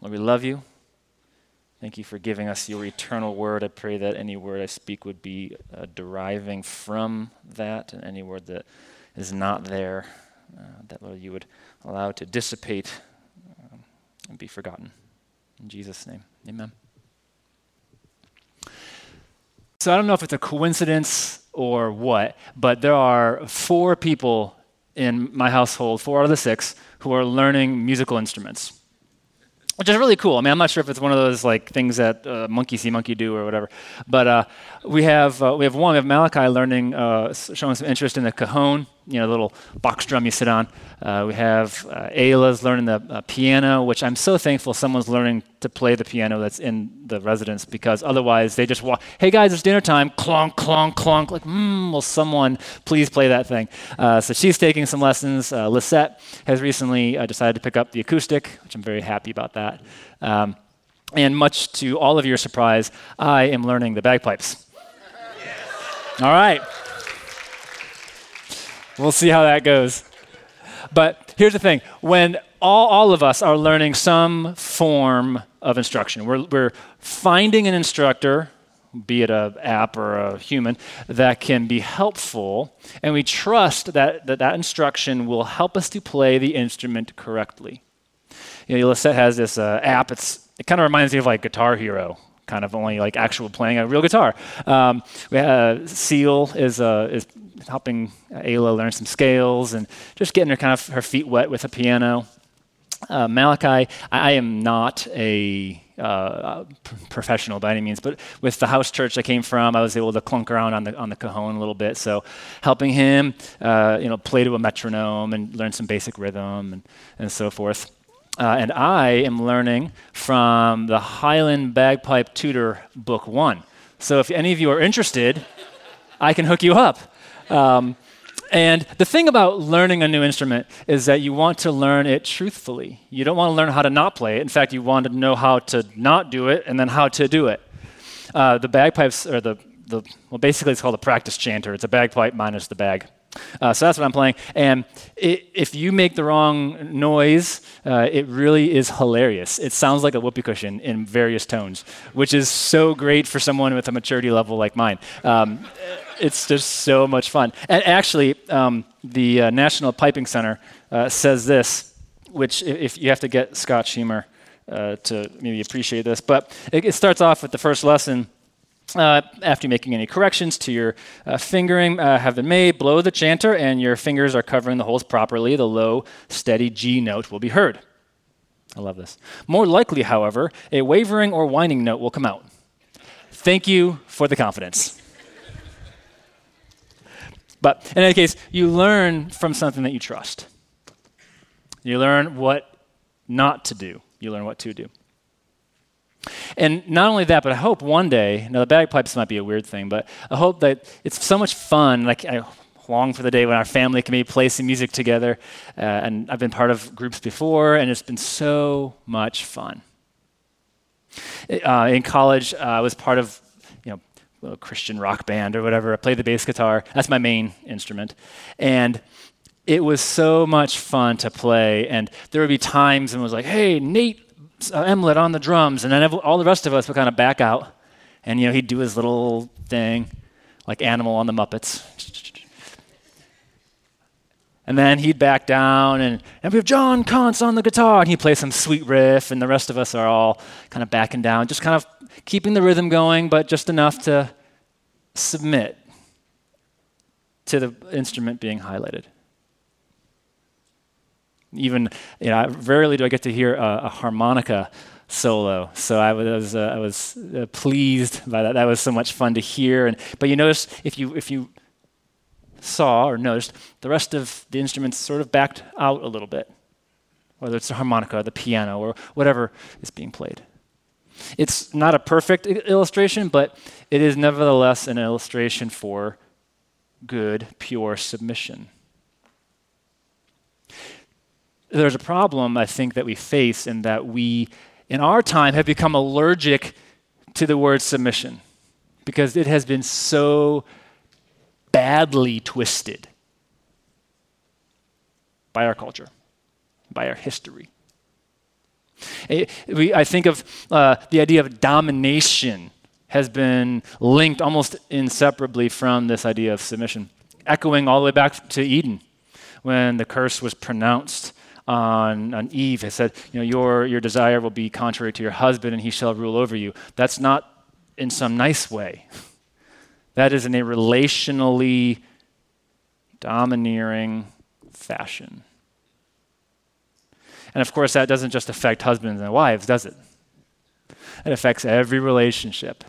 Lord, we love you. Thank you for giving us your eternal word. I pray that any word I speak would be uh, deriving from that, and any word that is not there, uh, that, Lord, you would allow to dissipate um, and be forgotten. In Jesus' name, amen. So I don't know if it's a coincidence or what, but there are four people in my household, four out of the six, who are learning musical instruments which is really cool. I mean, I'm not sure if it's one of those like things that uh, monkey see, monkey do, or whatever. But uh, we have uh, we have one. We have Malachi learning, uh, showing some interest in the cajon, you know, the little box drum you sit on. Uh, we have uh, Ayla's learning the uh, piano, which I'm so thankful someone's learning to play the piano that's in the residence because otherwise they just walk, hey guys, it's dinner time, clonk, clonk, clonk. Like, hmm, will someone please play that thing? Uh, so she's taking some lessons. Uh, Lisette has recently uh, decided to pick up the acoustic, which I'm very happy about that. Um, and much to all of your surprise, I am learning the bagpipes. All right. We'll see how that goes. But here's the thing when all, all of us are learning some form of instruction, we're, we're finding an instructor, be it an app or a human, that can be helpful, and we trust that that, that instruction will help us to play the instrument correctly. You know, Lisette has this uh, app, it's, it kind of reminds me of like Guitar Hero kind of only like actual playing a real guitar. Um, we, uh, Seal is, uh, is helping Ayla learn some scales and just getting her kind of her feet wet with a piano. Uh, Malachi, I, am not a uh, professional by any means, but with the house church I came from, I was able to clunk around on the on the cajon a little bit. So, helping him, uh, you know, play to a metronome and learn some basic rhythm and, and so forth. Uh, and I am learning from the Highland Bagpipe Tutor Book One. So, if any of you are interested, I can hook you up. Um, and the thing about learning a new instrument is that you want to learn it truthfully. You don't want to learn how to not play it. In fact, you want to know how to not do it and then how to do it. Uh, the bagpipes, or the, the, well, basically it's called a practice chanter. It's a bagpipe minus the bag. Uh, so that's what I'm playing. And it, if you make the wrong noise, uh, it really is hilarious. It sounds like a whoopee cushion in various tones, which is so great for someone with a maturity level like mine. Um, it's just so much fun. And actually, um, the uh, National Piping Center uh, says this, which if you have to get Scotch humor uh, to maybe appreciate this, but it, it starts off with the first lesson uh, after making any corrections to your uh, fingering uh, have been made, blow the chanter, and your fingers are covering the holes properly. The low, steady G note will be heard. I love this. More likely, however, a wavering or whining note will come out. Thank you for the confidence. but in any case, you learn from something that you trust. You learn what not to do, you learn what to do. And not only that, but I hope one day, now the bagpipes might be a weird thing, but I hope that it's so much fun. Like I long for the day when our family can be some music together. Uh, and I've been part of groups before, and it's been so much fun. Uh, in college, uh, I was part of you know a Christian rock band or whatever. I played the bass guitar. That's my main instrument, and it was so much fun to play. And there would be times when it was like, "Hey, Nate, uh, Emlet on the drums, and then all the rest of us would kind of back out, and you know he'd do his little thing, like Animal on the Muppets. And then he'd back down, and, and we have John Contz on the guitar, and he'd play some sweet riff, and the rest of us are all kind of backing down, just kind of keeping the rhythm going, but just enough to submit to the instrument being highlighted even you know, rarely do I get to hear a, a harmonica solo. So I was uh, I was uh, pleased by that. That was so much fun to hear. And but you notice if you if you saw or noticed the rest of the instruments sort of backed out a little bit, whether it's the harmonica or the piano or whatever is being played. It's not a perfect illustration, but it is nevertheless an illustration for good, pure submission there's a problem, I think, that we face in that we, in our time, have become allergic to the word submission because it has been so badly twisted by our culture, by our history. It, we, I think of uh, the idea of domination has been linked almost inseparably from this idea of submission, echoing all the way back to Eden when the curse was pronounced on, on Eve. It said, you know, your, your desire will be contrary to your husband and he shall rule over you. That's not in some nice way. That is in a relationally domineering fashion. And of course, that doesn't just affect husbands and wives, does it? It affects every relationship.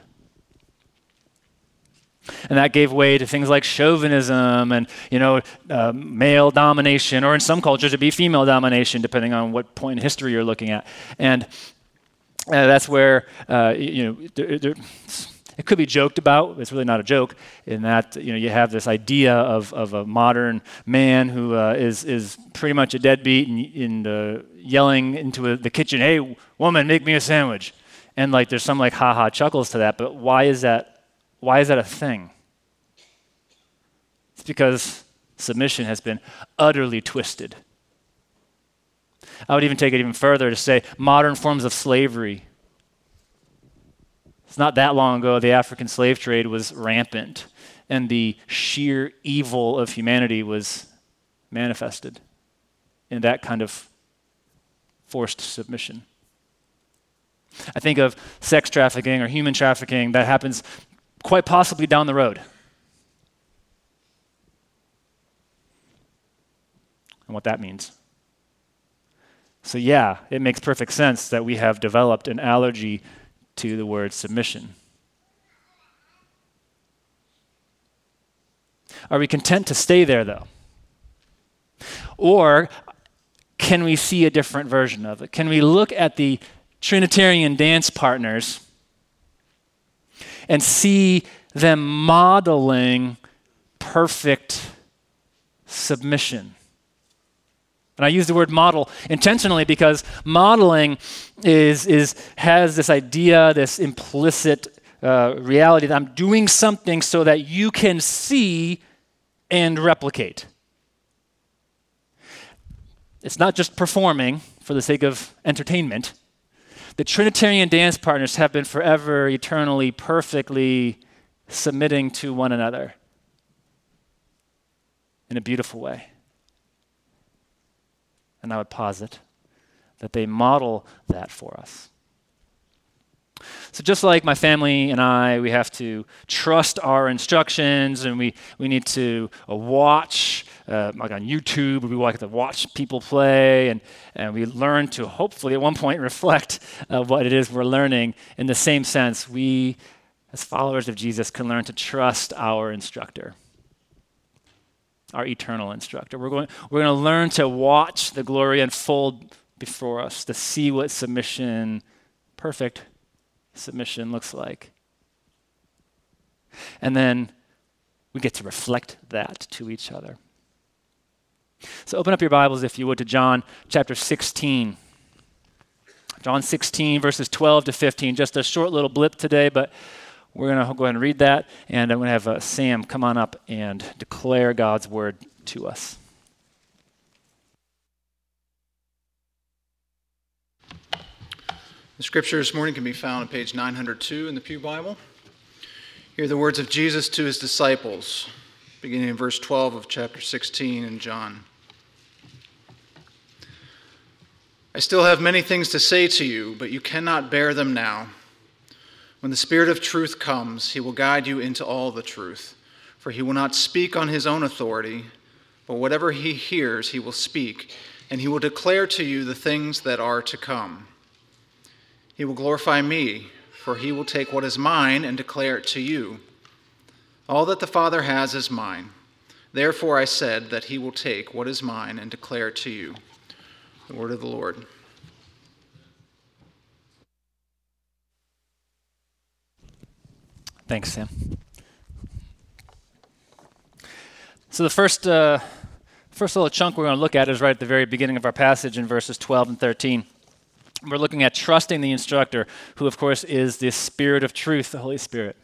And that gave way to things like chauvinism and, you know, uh, male domination, or in some cultures, it'd be female domination, depending on what point in history you're looking at. And uh, that's where, uh, you know, there, there, it could be joked about. It's really not a joke in that you know you have this idea of, of a modern man who uh, is is pretty much a deadbeat and, yelling into a, the kitchen, "Hey, woman, make me a sandwich," and like there's some like ha ha chuckles to that. But why is that? Why is that a thing? It's because submission has been utterly twisted. I would even take it even further to say modern forms of slavery it's not that long ago the African slave trade was rampant and the sheer evil of humanity was manifested in that kind of forced submission. I think of sex trafficking or human trafficking that happens quite possibly down the road. And what that means. So, yeah, it makes perfect sense that we have developed an allergy to the word submission? Are we content to stay there, though? Or can we see a different version of it? Can we look at the Trinitarian dance partners and see them modeling perfect submission? And I use the word model intentionally because modeling is, is, has this idea, this implicit uh, reality that I'm doing something so that you can see and replicate. It's not just performing for the sake of entertainment. The Trinitarian dance partners have been forever, eternally, perfectly submitting to one another in a beautiful way and I would posit that they model that for us. So, just like my family and I, we have to trust our instructions and we, we need to uh, watch, uh, like on YouTube, we like to watch people play and, and we learn to hopefully at one point reflect uh, what it is we're learning. In the same sense, we, as followers of Jesus, can learn to trust our instructor our eternal instructor. We're going, we're going to learn to watch the glory unfold before us, to see what submission, perfect submission, looks like. And then we get to reflect that to each other. So open up your Bibles, if you would, to John chapter 16. John 16, verses 12 to 15. Just a short little blip today, but we're going to go ahead and read that, and I'm going to have uh, Sam come on up and declare God's word to us. The scripture this morning can be found on page 902 in the Pew Bible. Hear the words of Jesus to his disciples, beginning in verse 12 of chapter 16 in John. I still have many things to say to you, but you cannot bear them now. When the Spirit of truth comes, he will guide you into all the truth. For he will not speak on his own authority, but whatever he hears, he will speak, and he will declare to you the things that are to come. He will glorify me, for he will take what is mine and declare it to you. All that the Father has is mine. Therefore I said that he will take what is mine and declare it to you. The word of the Lord. Thanks, Sam. So the first, uh, first little chunk we're going to look at is right at the very beginning of our passage in verses 12 and 13. We're looking at trusting the instructor, who, of course, is the Spirit of truth, the Holy Spirit.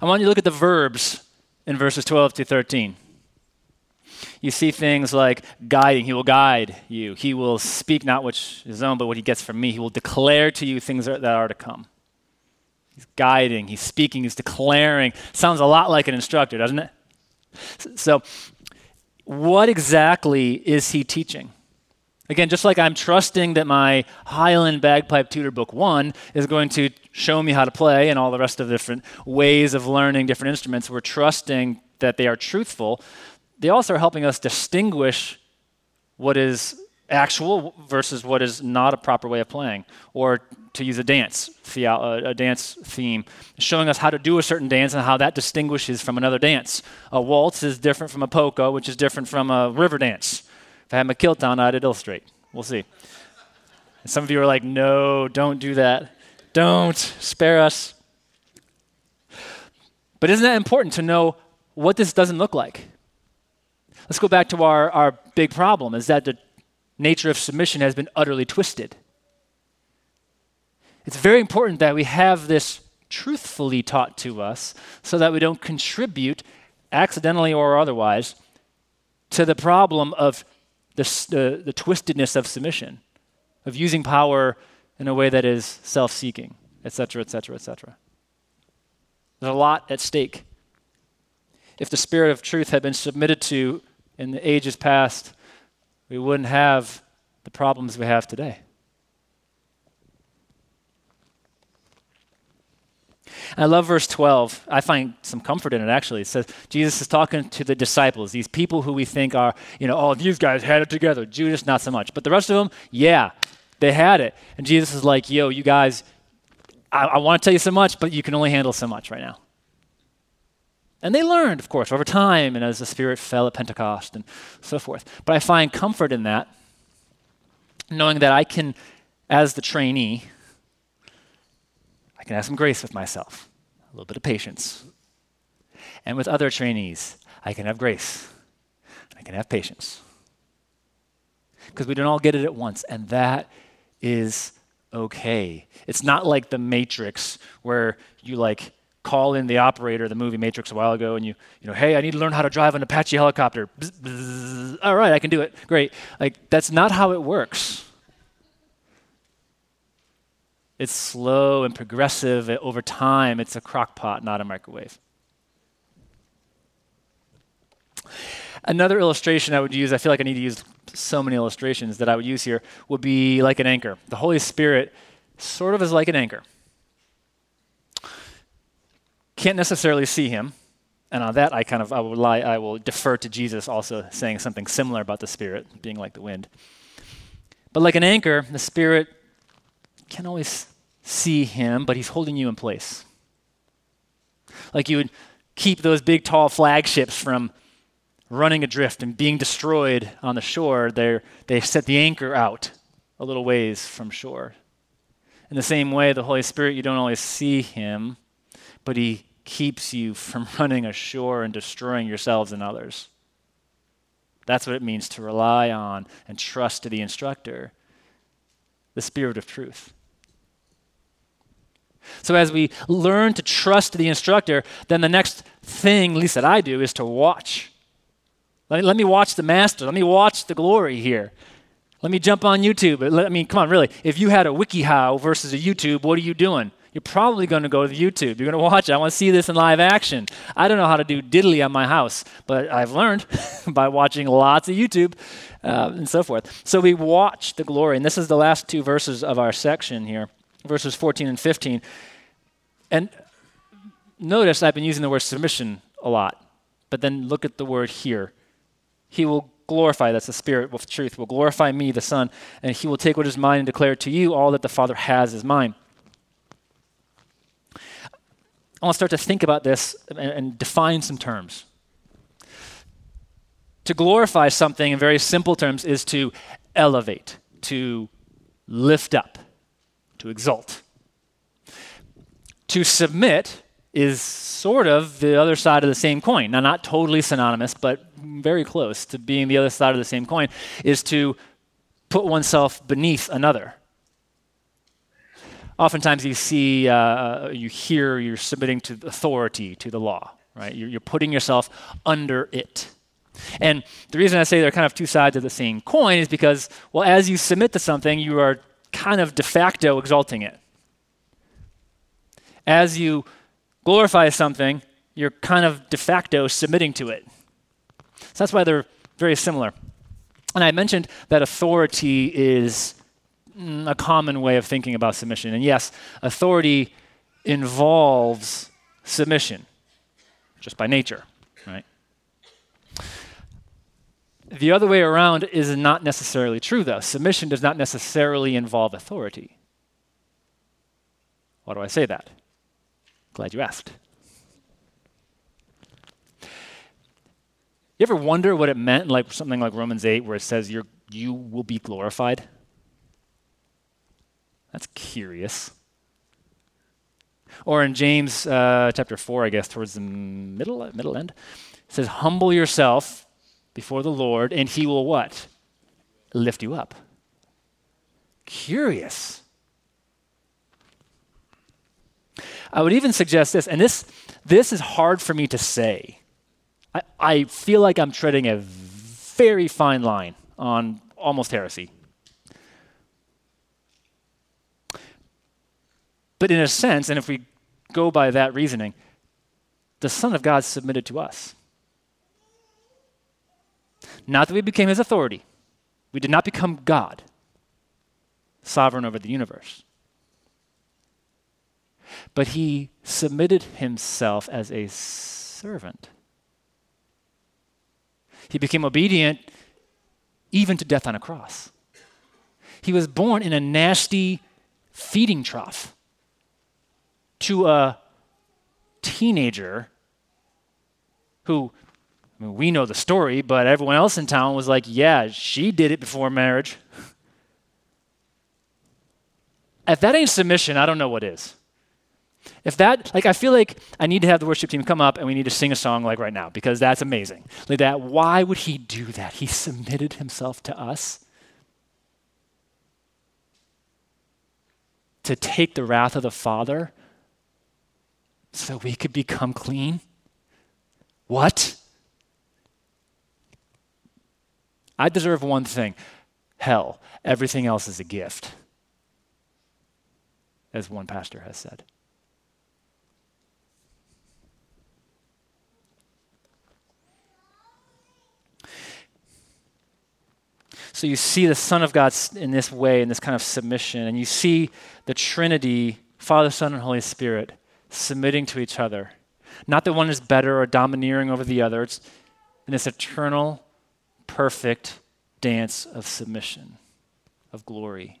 I want you to look at the verbs in verses 12 to 13. you see things like guiding. He will guide you. He will speak not which his own, but what he gets from me. He will declare to you things that are to come. He's guiding, he's speaking, he's declaring. Sounds a lot like an instructor, doesn't it? So, what exactly is he teaching? Again, just like I'm trusting that my Highland Bagpipe Tutor Book 1 is going to show me how to play and all the rest of the different ways of learning different instruments, we're trusting that they are truthful. They also are helping us distinguish what is actual versus what is not a proper way of playing, or to use a dance, uh, a dance theme, showing us how to do a certain dance and how that distinguishes from another dance. A waltz is different from a polka, which is different from a river dance. If I had my kilt on, I'd illustrate. We'll see. And some of you are like, no, don't do that. Don't. Spare us. But isn't that important to know what this doesn't look like? Let's go back to our, our big problem is that the nature of submission has been utterly twisted. It's very important that we have this truthfully taught to us so that we don't contribute, accidentally or otherwise, to the problem of the, the, the twistedness of submission, of using power in a way that is self seeking, etc., etc., etc. There's a lot at stake. If the spirit of truth had been submitted to in the ages past, we wouldn't have the problems we have today. I love verse 12. I find some comfort in it, actually. It says, Jesus is talking to the disciples, these people who we think are, you know, oh, these guys had it together. Judas, not so much. But the rest of them, yeah, they had it. And Jesus is like, yo, you guys, I, I want to tell you so much, but you can only handle so much right now. And they learned, of course, over time and as the Spirit fell at Pentecost and so forth. But I find comfort in that, knowing that I can, as the trainee, I can have some grace with myself, a little bit of patience. And with other trainees, I can have grace. I can have patience. Because we don't all get it at once, and that is okay. It's not like the Matrix where you like call in the operator, the movie Matrix a while ago, and you, you know, hey, I need to learn how to drive an Apache helicopter. Bzz, bzz. All right, I can do it. Great. Like, that's not how it works. It's slow and progressive over time. It's a crock pot, not a microwave. Another illustration I would use, I feel like I need to use so many illustrations that I would use here, would be like an anchor. The Holy Spirit sort of is like an anchor. Can't necessarily see him. And on that, I kind of I will lie, I will defer to Jesus also saying something similar about the Spirit being like the wind. But like an anchor, the Spirit can always see him, but he's holding you in place. Like you would keep those big, tall flagships from running adrift and being destroyed on the shore, they set the anchor out a little ways from shore. In the same way, the Holy Spirit, you don't always see him, but he keeps you from running ashore and destroying yourselves and others. That's what it means to rely on and trust to the instructor, the Spirit of truth. So, as we learn to trust the instructor, then the next thing, at least that I do, is to watch. Let me, let me watch the master. Let me watch the glory here. Let me jump on YouTube. Let, I mean, come on, really. If you had a WikiHow versus a YouTube, what are you doing? You're probably going to go to YouTube. You're going to watch it. I want to see this in live action. I don't know how to do diddly on my house, but I've learned by watching lots of YouTube uh, and so forth. So we watch the glory. And this is the last two verses of our section here, verses 14 and 15. And notice I've been using the word submission a lot, but then look at the word here. He will glorify, that's the Spirit with truth, will glorify me, the Son, and he will take what is mine and declare to you all that the Father has is mine. I want to start to think about this and, and define some terms. To glorify something in very simple terms is to elevate, to lift up, to exalt. To submit is sort of the other side of the same coin. Now, not totally synonymous, but very close to being the other side of the same coin, is to put oneself beneath another oftentimes you see, uh, you hear you're submitting to authority, to the law, right? You're, you're putting yourself under it. And the reason I say they're kind of two sides of the same coin is because, well, as you submit to something, you are kind of de facto exalting it. As you glorify something, you're kind of de facto submitting to it. So that's why they're very similar. And I mentioned that authority is Mm, a common way of thinking about submission. And yes, authority involves submission, just by nature, right? The other way around is not necessarily true, though. Submission does not necessarily involve authority. Why do I say that? Glad you asked. You ever wonder what it meant, like something like Romans 8, where it says you you will be glorified? That's curious. Or in James uh, chapter 4, I guess, towards the middle, middle end, says, Humble yourself before the Lord, and he will what? Lift you up. Curious. I would even suggest this, and this, this is hard for me to say. I, I feel like I'm treading a very fine line on almost heresy. But in a sense, and if we go by that reasoning, the Son of God submitted to us. Not that we became his authority, we did not become God, sovereign over the universe. But he submitted himself as a servant. He became obedient even to death on a cross. He was born in a nasty feeding trough to a teenager who I mean, we know the story, but everyone else in town was like, yeah, she did it before marriage. if that ain't submission, I don't know what is. If that, like, I feel like I need to have the worship team come up and we need to sing a song like right now because that's amazing. Like that, why would he do that? He submitted himself to us to take the wrath of the Father so we could become clean. What? I deserve one thing hell. Everything else is a gift, as one pastor has said. So you see the Son of God in this way, in this kind of submission, and you see the Trinity, Father, Son, and Holy Spirit, submitting to each other. Not that one is better or domineering over the other. It's in this eternal, perfect dance of submission, of glory.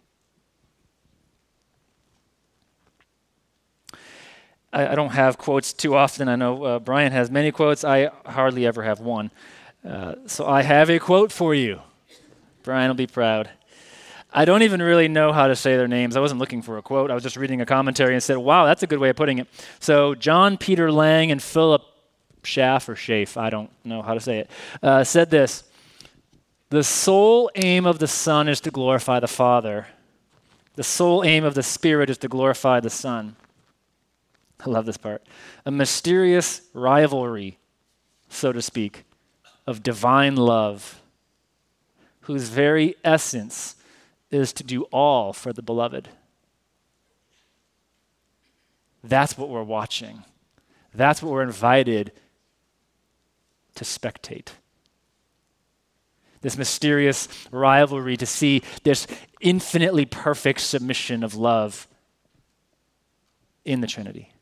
I, I don't have quotes too often. I know uh, Brian has many quotes. I hardly ever have one. Uh, so I have a quote for you. Brian will be proud. I don't even really know how to say their names. I wasn't looking for a quote. I was just reading a commentary and said, wow, that's a good way of putting it. So, John Peter Lang and Philip Schaff or Schaff, I don't know how to say it, uh, said this The sole aim of the Son is to glorify the Father, the sole aim of the Spirit is to glorify the Son. I love this part. A mysterious rivalry, so to speak, of divine love whose very essence is to do all for the beloved. That's what we're watching. That's what we're invited to spectate. This mysterious rivalry to see this infinitely perfect submission of love in the Trinity.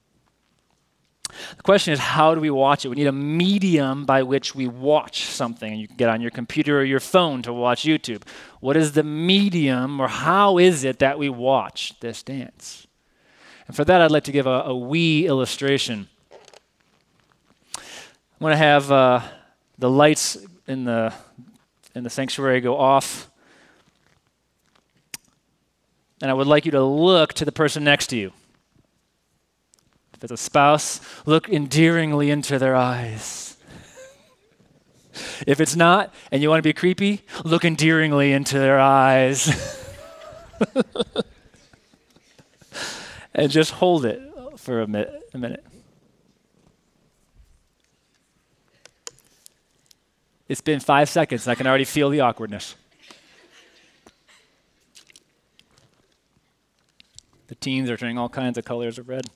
The question is, how do we watch it? We need a medium by which we watch something. And you can get on your computer or your phone to watch YouTube. What is the medium, or how is it that we watch this dance? And for that, I'd like to give a, a wee illustration. I'm going to have uh, the lights in the, in the sanctuary go off. And I would like you to look to the person next to you. If it's a spouse, look endearingly into their eyes. if it's not, and you want to be creepy, look endearingly into their eyes. and just hold it for a, mi- a minute. It's been five seconds, and I can already feel the awkwardness. The teens are turning all kinds of colors of red.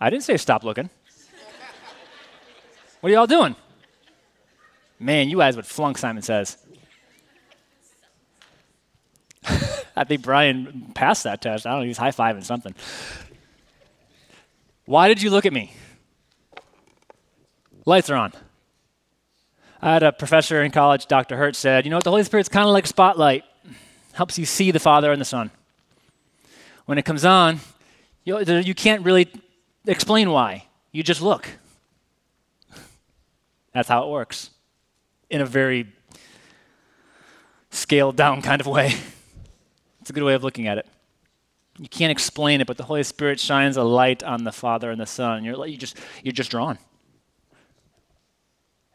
I didn't say stop looking. what are y'all doing? Man, you guys would flunk, Simon says. I think Brian passed that test. I don't know, he's high fiving something. Why did you look at me? Lights are on. I had a professor in college, Dr. Hertz, said, You know what? The Holy Spirit's kind of like a spotlight, helps you see the Father and the Son. When it comes on, you, you can't really explain why. You just look. That's how it works in a very scaled down kind of way. It's a good way of looking at it. You can't explain it, but the Holy Spirit shines a light on the Father and the Son. You're, you just, you're just drawn.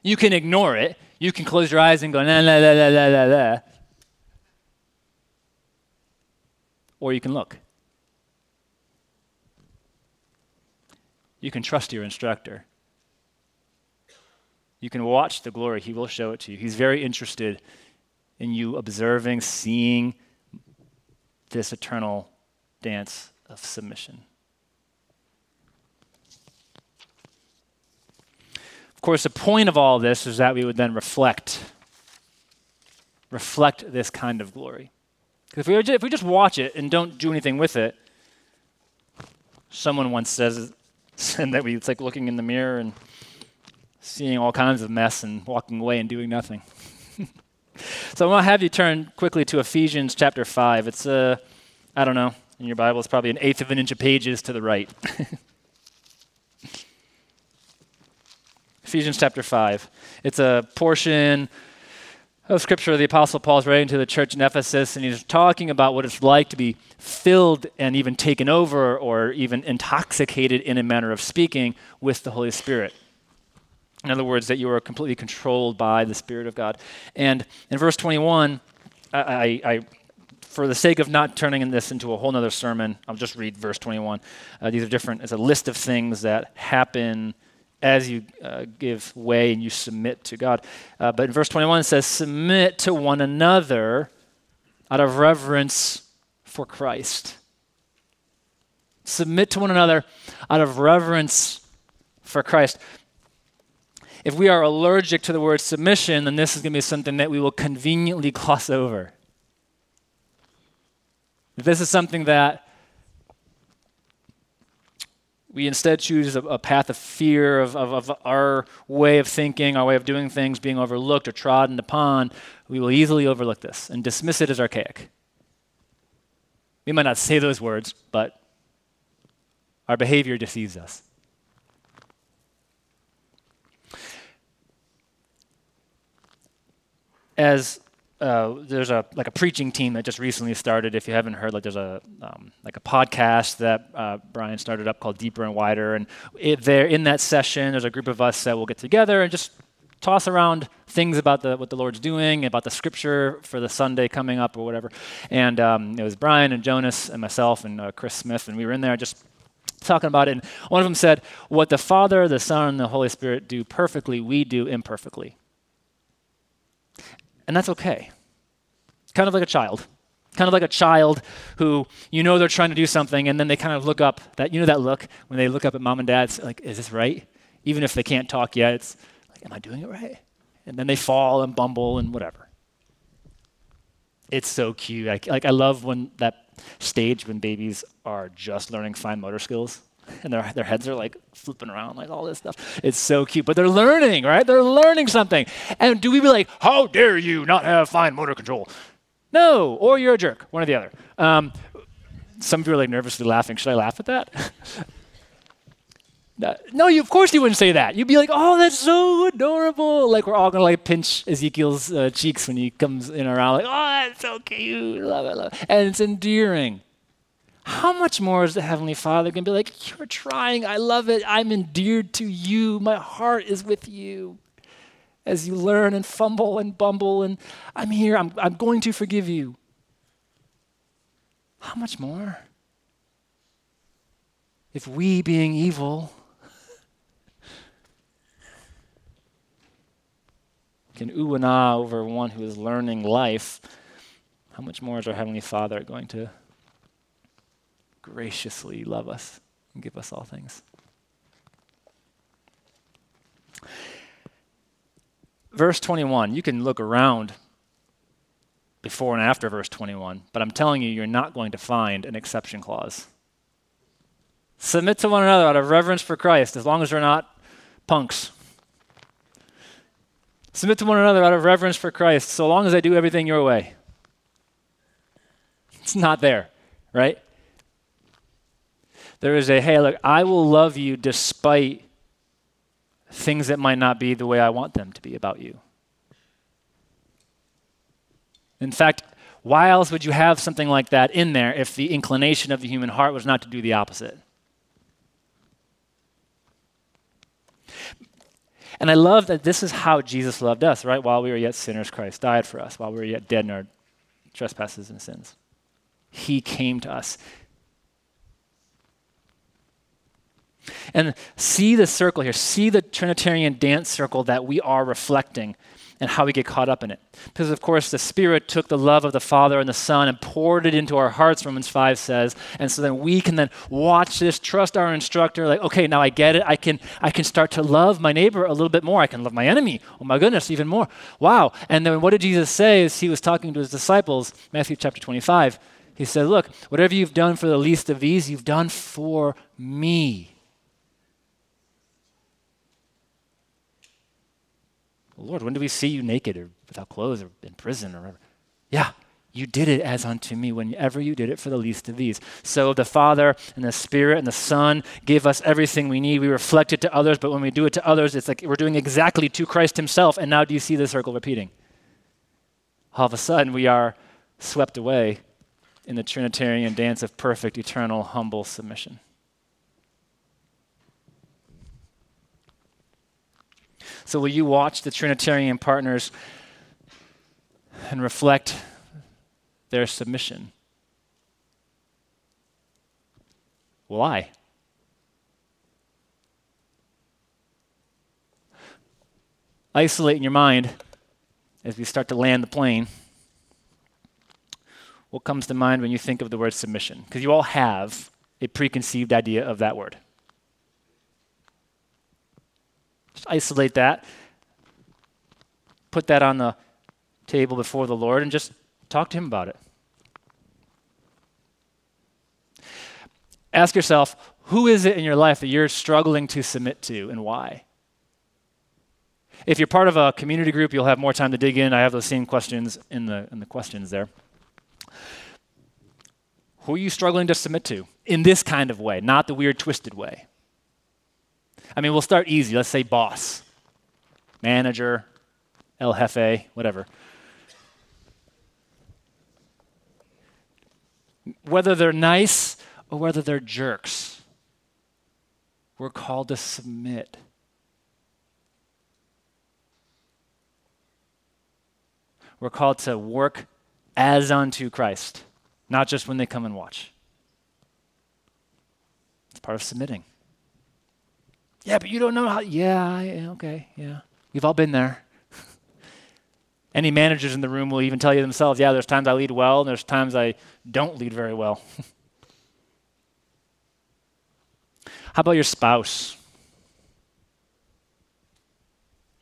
You can ignore it. You can close your eyes and go, la, la, la, la, la, la, la. Or you can look. You can trust your instructor. You can watch the glory. He will show it to you. He's very interested in you observing, seeing this eternal dance of submission. Of course, the point of all this is that we would then reflect, reflect this kind of glory. Because if we, if we just watch it and don't do anything with it, someone once says, said that we, it's like looking in the mirror and seeing all kinds of mess and walking away and doing nothing. so I want to have you turn quickly to Ephesians chapter 5. It's, uh, I don't know, in your Bible, it's probably an eighth of an inch of pages to the right. Ephesians chapter 5. It's a portion of scripture the Apostle Paul is writing to the church in Ephesus, and he's talking about what it's like to be filled and even taken over or even intoxicated in a manner of speaking with the Holy Spirit. In other words, that you are completely controlled by the Spirit of God. And in verse 21, I, I, I for the sake of not turning this into a whole other sermon, I'll just read verse 21. Uh, these are different, it's a list of things that happen as you uh, give way and you submit to God. Uh, but in verse 21, it says, Submit to one another out of reverence for Christ. Submit to one another out of reverence for Christ if we are allergic to the word submission, then this is going to be something that we will conveniently gloss over. This is something that we instead choose a, a path of fear of, of, of, our way of thinking, our way of doing things being overlooked or trodden upon, we will easily overlook this and dismiss it as archaic. We might not say those words, but our behavior deceives us. as uh, there's a like a preaching team that just recently started. If you haven't heard, like there's a um, like a podcast that uh, Brian started up called Deeper and Wider, and it, there in that session, there's a group of us that will get together and just toss around things about the, what the Lord's doing, about the Scripture for the Sunday coming up or whatever. And um, it was Brian and Jonas and myself and uh, Chris Smith, and we were in there just talking about it. And one of them said, "What the Father, the Son, and the Holy Spirit do perfectly, we do imperfectly." And that's okay. Kind of like a child. Kind of like a child who you know they're trying to do something and then they kind of look up that you know that look when they look up at mom and dad's like is this right? Even if they can't talk yet, it's like am I doing it right? And then they fall and bumble and whatever. It's so cute. I, like I love when that stage when babies are just learning fine motor skills and their, their heads are like flipping around like all this stuff it's so cute but they're learning right they're learning something and do we be like how dare you not have fine motor control no or you're a jerk one or the other. Um, some of you are like nervously laughing. Should i laugh at that? No you of course you wouldn't say that. You'd be like oh that's so adorable. Like we're all gonna like pinch ezekiel's uh, cheeks when he comes in around like oh that's so cute. Love it love it. And it's endearing. How much more is the Heavenly Father to be like, You're trying, I love it, I'm endeared to you, my heart is with you. As you learn and fumble and bumble, and I'm here, I'm, I'm going to forgive you. How much more? if we, being evil, can ooh and ah over one who is learning life, how much more is our Heavenly Father going to graciously love us and give us all things? Verse 21, you can look around before and after verse 21, but I'm telling you, you're not going to find an exception clause. Submit to one another out of reverence for Christ, as long as they're not punks. Submit to one another out of reverence for Christ, so long as I do everything your way. It's not there, right? There is a, hey, look, I will love you despite things that might not be the way I want them to be about you. In fact, why else would you have something like that in there if the inclination of the human heart was not to do the opposite? And I love that this is how Jesus loved us, right? While we were yet sinners, Christ died for us. While we were yet dead in our trespasses and sins, He came to us. And see the circle here. See the Trinitarian dance circle that we are reflecting and how we get caught up in it. Because, of course, the Spirit took the love of the Father and the Son and poured it into our hearts, Romans 5 says. And so then we can then watch this, trust our instructor, like, okay, now I get it. I can, I can start to love my neighbor a little bit more. I can love my enemy. Oh, my goodness, even more. Wow. And then what did Jesus say as he was talking to his disciples? Matthew chapter 25. He said, Look, whatever you've done for the least of these, you've done for me. Lord, when do we see you naked or without clothes or in prison or whatever? Yeah, you did it as unto me whenever you did it for the least of these. So the Father and the Spirit and the Son give us everything we need. We reflect it to others, but when we do it to others, it's like we're doing exactly to Christ Himself. And now do you see the circle repeating? All of a sudden, we are swept away in the Trinitarian dance of perfect, eternal, humble submission. So, will you watch the Trinitarian partners and reflect their submission? Will I? Isolate in your mind as we start to land the plane. What comes to mind when you think of the word submission? Because you all have a preconceived idea of that word. Just isolate that. Put that on the table before the Lord and just talk to Him about it. Ask yourself who is it in your life that you're struggling to submit to and why? If you're part of a community group, you'll have more time to dig in. I have those same questions in the, in the questions there. Who are you struggling to submit to in this kind of way, not the weird, twisted way? I mean, we'll start easy. Let's say boss, manager, El Jefe, whatever. Whether they're nice or whether they're jerks, we're called to submit. We're called to work as unto Christ, not just when they come and watch. It's part of submitting. Yeah, but you don't know how. Yeah, okay, yeah. We've all been there. Any managers in the room will even tell you themselves, yeah, there's times I lead well, and there's times I don't lead very well. how about your spouse?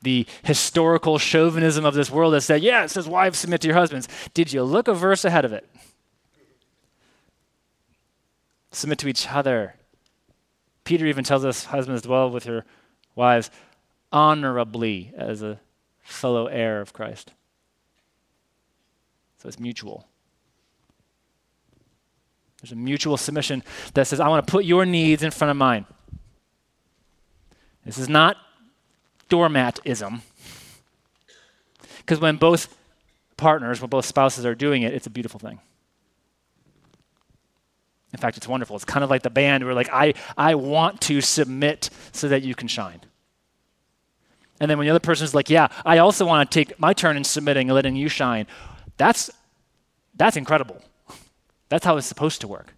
The historical chauvinism of this world that said, yeah, it says wives submit to your husbands. Did you look a verse ahead of it? Submit to each other Peter even tells us husbands dwell with your wives honorably as a fellow heir of Christ. So it's mutual. There's a mutual submission that says, I want to put your needs in front of mine. This is not doormatism. Because when both partners, when both spouses are doing it, it's a beautiful thing. In fact, it's wonderful. It's kind of like the band where like I I want to submit so that you can shine. And then when the other person is like, "Yeah, I also want to take my turn in submitting and letting you shine." That's that's incredible. That's how it's supposed to work.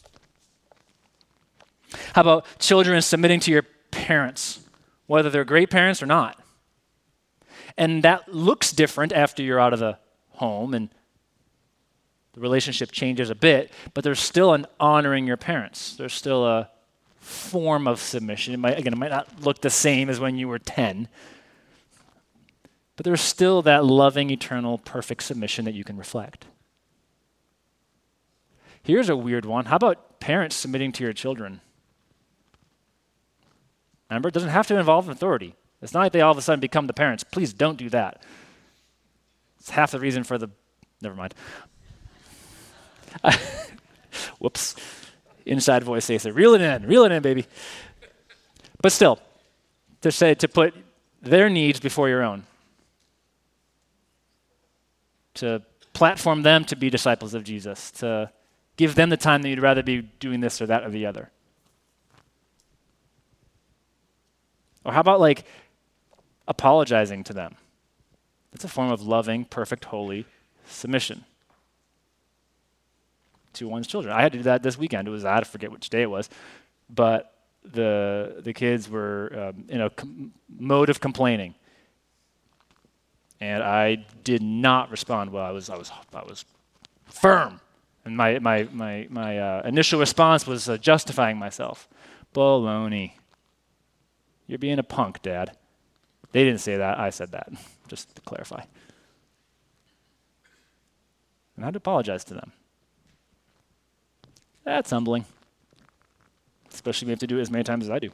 How about children submitting to your parents, whether they're great parents or not? And that looks different after you're out of the home and the relationship changes a bit, but there's still an honoring your parents. There's still a form of submission. It might, again, it might not look the same as when you were 10, but there's still that loving, eternal, perfect submission that you can reflect. Here's a weird one. How about parents submitting to your children? Remember, it doesn't have to involve authority. It's not like they all of a sudden become the parents. Please don't do that. It's half the reason for the. Never mind. Whoops. Inside voice says, reel it in, reel it in, baby. But still, to say, to put their needs before your own, to platform them to be disciples of Jesus, to give them the time that you'd rather be doing this or that or the other. Or how about like apologizing to them? It's a form of loving, perfect, holy submission to one's children. I had to do that this weekend. It was I forget which day it was, but the the kids were um, in a com- mode of complaining, and I did not respond well. I was I was I was firm, and my my my my uh, initial response was uh, justifying myself. Baloney. You're being a punk, Dad. They didn't say that. I said that, just to clarify. And I had to apologize to them. That's humbling. Especially if you have to do it as many times as I do.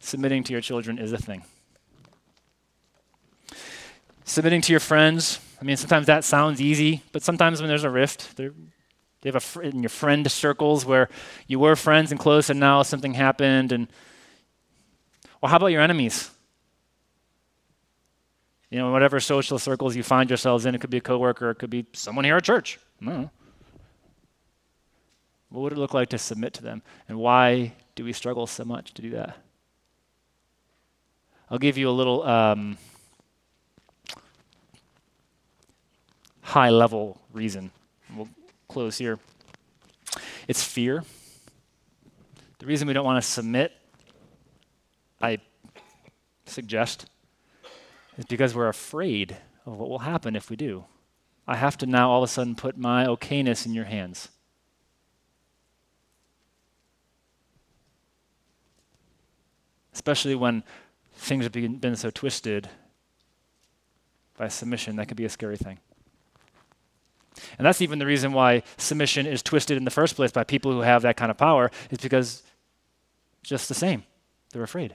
Submitting to your children is a thing. Submitting to your friends, I mean, sometimes that sounds easy, but sometimes when there's a rift, there, you have a fr- in your friend circles where you were friends and close, and now something happened. And well, how about your enemies? You know, whatever social circles you find yourselves in, it could be a coworker, it could be someone here at church. What would it look like to submit to them? And why do we struggle so much to do that? I'll give you a little um, high level reason. We'll close here. It's fear. The reason we don't want to submit, I suggest, is because we're afraid of what will happen if we do. I have to now all of a sudden put my okayness in your hands. Especially when things have been, so twisted by submission. That could be a scary thing. And that's even the reason why submission is twisted in the first place by people who have that kind of power, is because just the same, they're afraid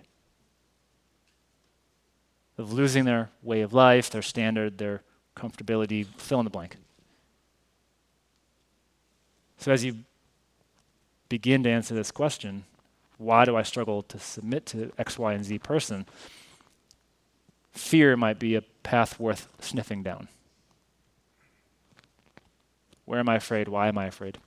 of losing their way of life, their standard, their comfortability, fill in the blank. So as you begin to answer this question, why do I struggle to submit to X, Y, and Z person? Fear might be a path worth sniffing down. Where am I afraid? Why am I afraid?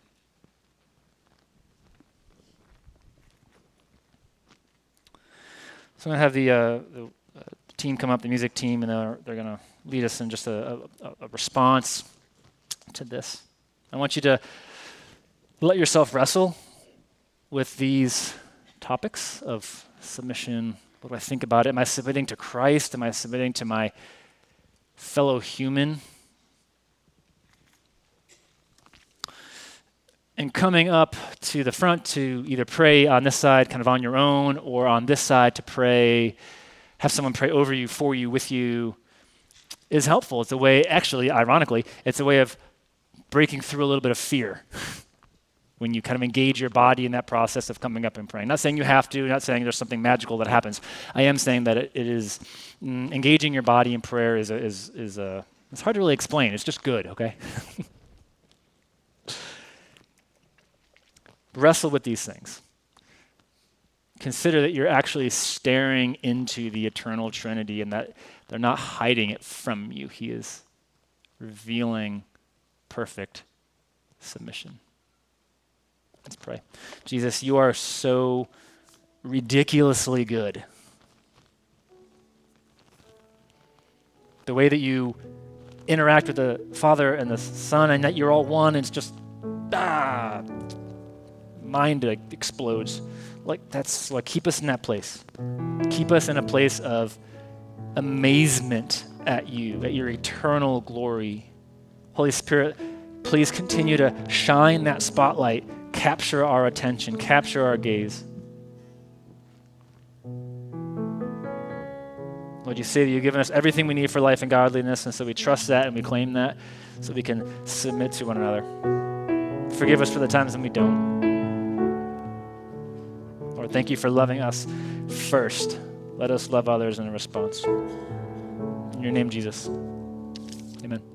So I'm going to have the, uh, the uh, team come up, the music team, and they're, they're going to lead us in just a, a, a response to this. I want you to let yourself wrestle with these topics of submission. What do I think about it? Am I submitting to Christ? Am I submitting to my fellow human? And coming up to the front to either pray on this side, kind of on your own, or on this side to pray, have someone pray over you, for you, with you, is helpful. It's a way, actually, ironically, it's a way of breaking through a little bit of fear. when you kind of engage your body in that process of coming up and praying. Not saying you have to, not saying there's something magical that happens. I am saying that it, it is mm, engaging your body in prayer is a, is is a it's hard to really explain. It's just good, okay? Wrestle with these things. Consider that you're actually staring into the eternal Trinity and that they're not hiding it from you. He is revealing perfect submission. Let's pray. Jesus, you are so ridiculously good. The way that you interact with the Father and the Son, and that you're all one, it's just ah, mind explodes. Like that's like keep us in that place. Keep us in a place of amazement at you, at your eternal glory. Holy Spirit, please continue to shine that spotlight, capture our attention, capture our gaze. Lord, you say that you've given us everything we need for life and godliness, and so we trust that and we claim that so we can submit to one another. Forgive us for the times when we don't. Lord, thank you for loving us first. Let us love others in response. In your name, Jesus. Amen.